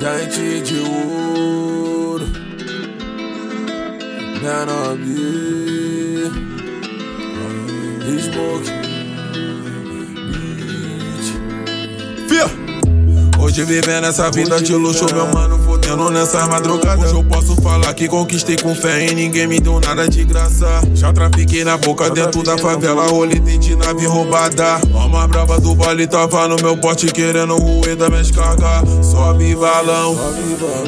Dente de ouro. Nanobi. Smoke. Beat. Hoje vivendo essa vida de luxo, meu mano, fodendo nessas madrugadas. Hoje eu posso falar que conquistei com fé e ninguém me deu nada de graça. Já trafiquei na boca dentro da favela, rolê de nave roubada. Uma brava do baile tava no meu pote querendo roer da minhas cargas. Sobe balão,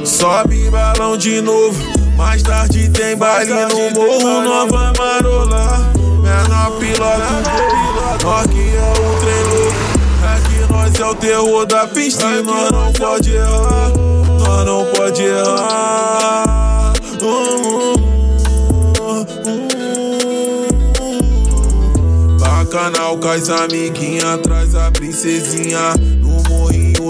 sobe balão de novo. Mais tarde tem baile no morro, nós vai marolar. Menor piloto, nós que é o trem louco. O terror da pista e nós não pode errar. Nós não pode errar. Uh, uh, uh. Bacanal com as amiguinhas, traz a princesinha.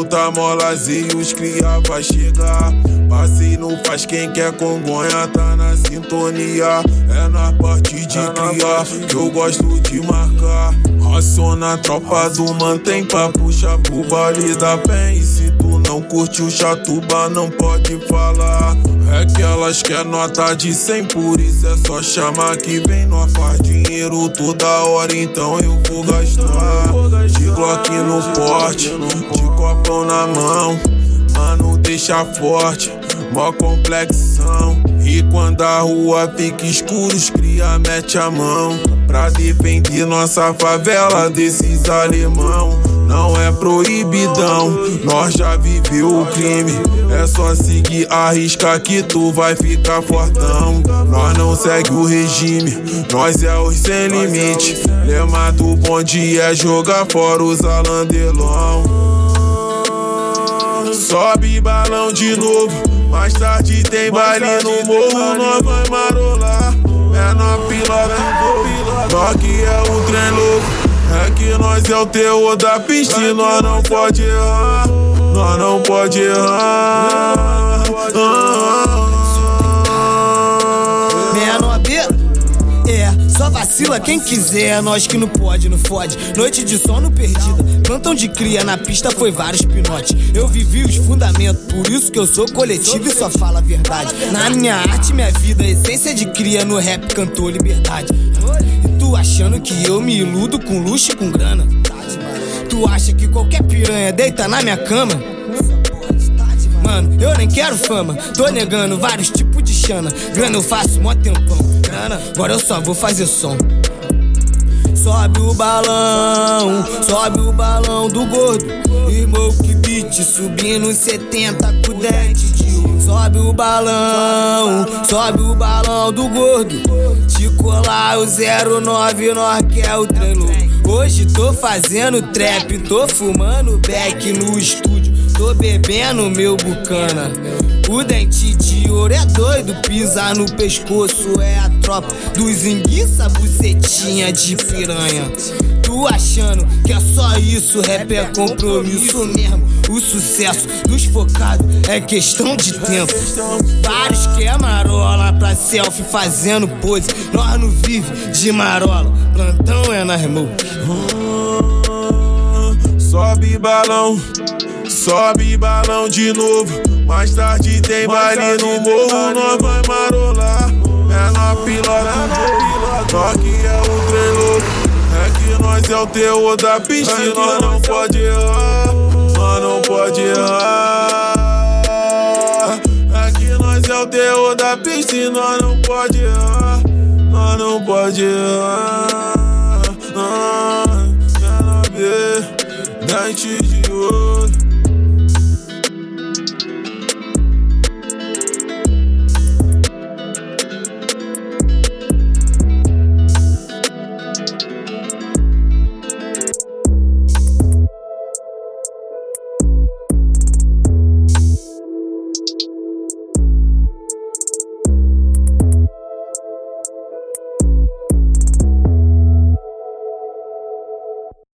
Morrinho tá molazinho, os cria vai chegar. Passei no faz quem quer congonha, tá na sintonia. É na parte de criar que eu gosto de marcar. Raciona a tropa do mantém pra puxar pro baile da pen. E se tu não curte o chatuba, não pode falar. É que elas querem nota de 100, por isso é só chamar que vem. Nós faz dinheiro toda hora, então eu vou gastar. De Glock no porte, de copão na mão. Mano, deixa forte, mó complexão. E quando a rua fica escura, os cria mete a mão. Pra defender nossa favela desses alemão. Não é proibidão, nós já viveu o crime. É só seguir a risca que tu vai ficar fortão. Nós não segue o regime, nós é os sem limite. Lema do bonde é jogar fora os alandelão. Sobe balão de novo, mais tarde tem baile no morro, nós vai marolar. Menor piloto, nós que é o trem louco. É que nós é o terror da pista e nós não pode errar. Nós não pode errar. Menor só vacila quem quiser, nós que não pode, não fode. Noite de sono perdida, plantão de cria na pista foi vários pinotes. Eu vivi os fundamentos, por isso que eu sou coletivo e só falo a verdade. Na minha arte, minha vida, essência de cria no rap cantou liberdade. E tu achando que eu me iludo com luxo e com grana? Tu acha que qualquer piranha deita na minha cama? Mano, eu nem quero fama, tô negando vários tipos de chana. Grana eu faço mó tempão, grana, agora eu só vou fazer som. Sobe o balão, sobe o balão do gordo. Smoke beat subindo 70 com dente de ouro. Sobe o balão, sobe o balão do gordo. Te colar o 09, nós quer o trem. Hoje tô fazendo trap, tô fumando back no estúdio. Tô bebendo meu bucana. O dente de ouro é doido, pisar no pescoço é a tropa dos enguiça, bucetinha de piranha. Tu achando que é só isso, rap é compromisso mesmo. O sucesso dos focados é questão de tempo. Vários que é marola pra selfie fazendo pose. Nós não vive de marola, plantão é na remote. Sobe balão, sobe balão de novo. Mais tarde tem baile no morro, nós vai marolar. Menor piloto, nós que é o trem louco. É que nós é o terror da pista e nós não pode errar. Nós não pode errar. É que nós é o terror da pista nós não pode errar. Nós não pode errar. Ah, menor B, dente de ouro.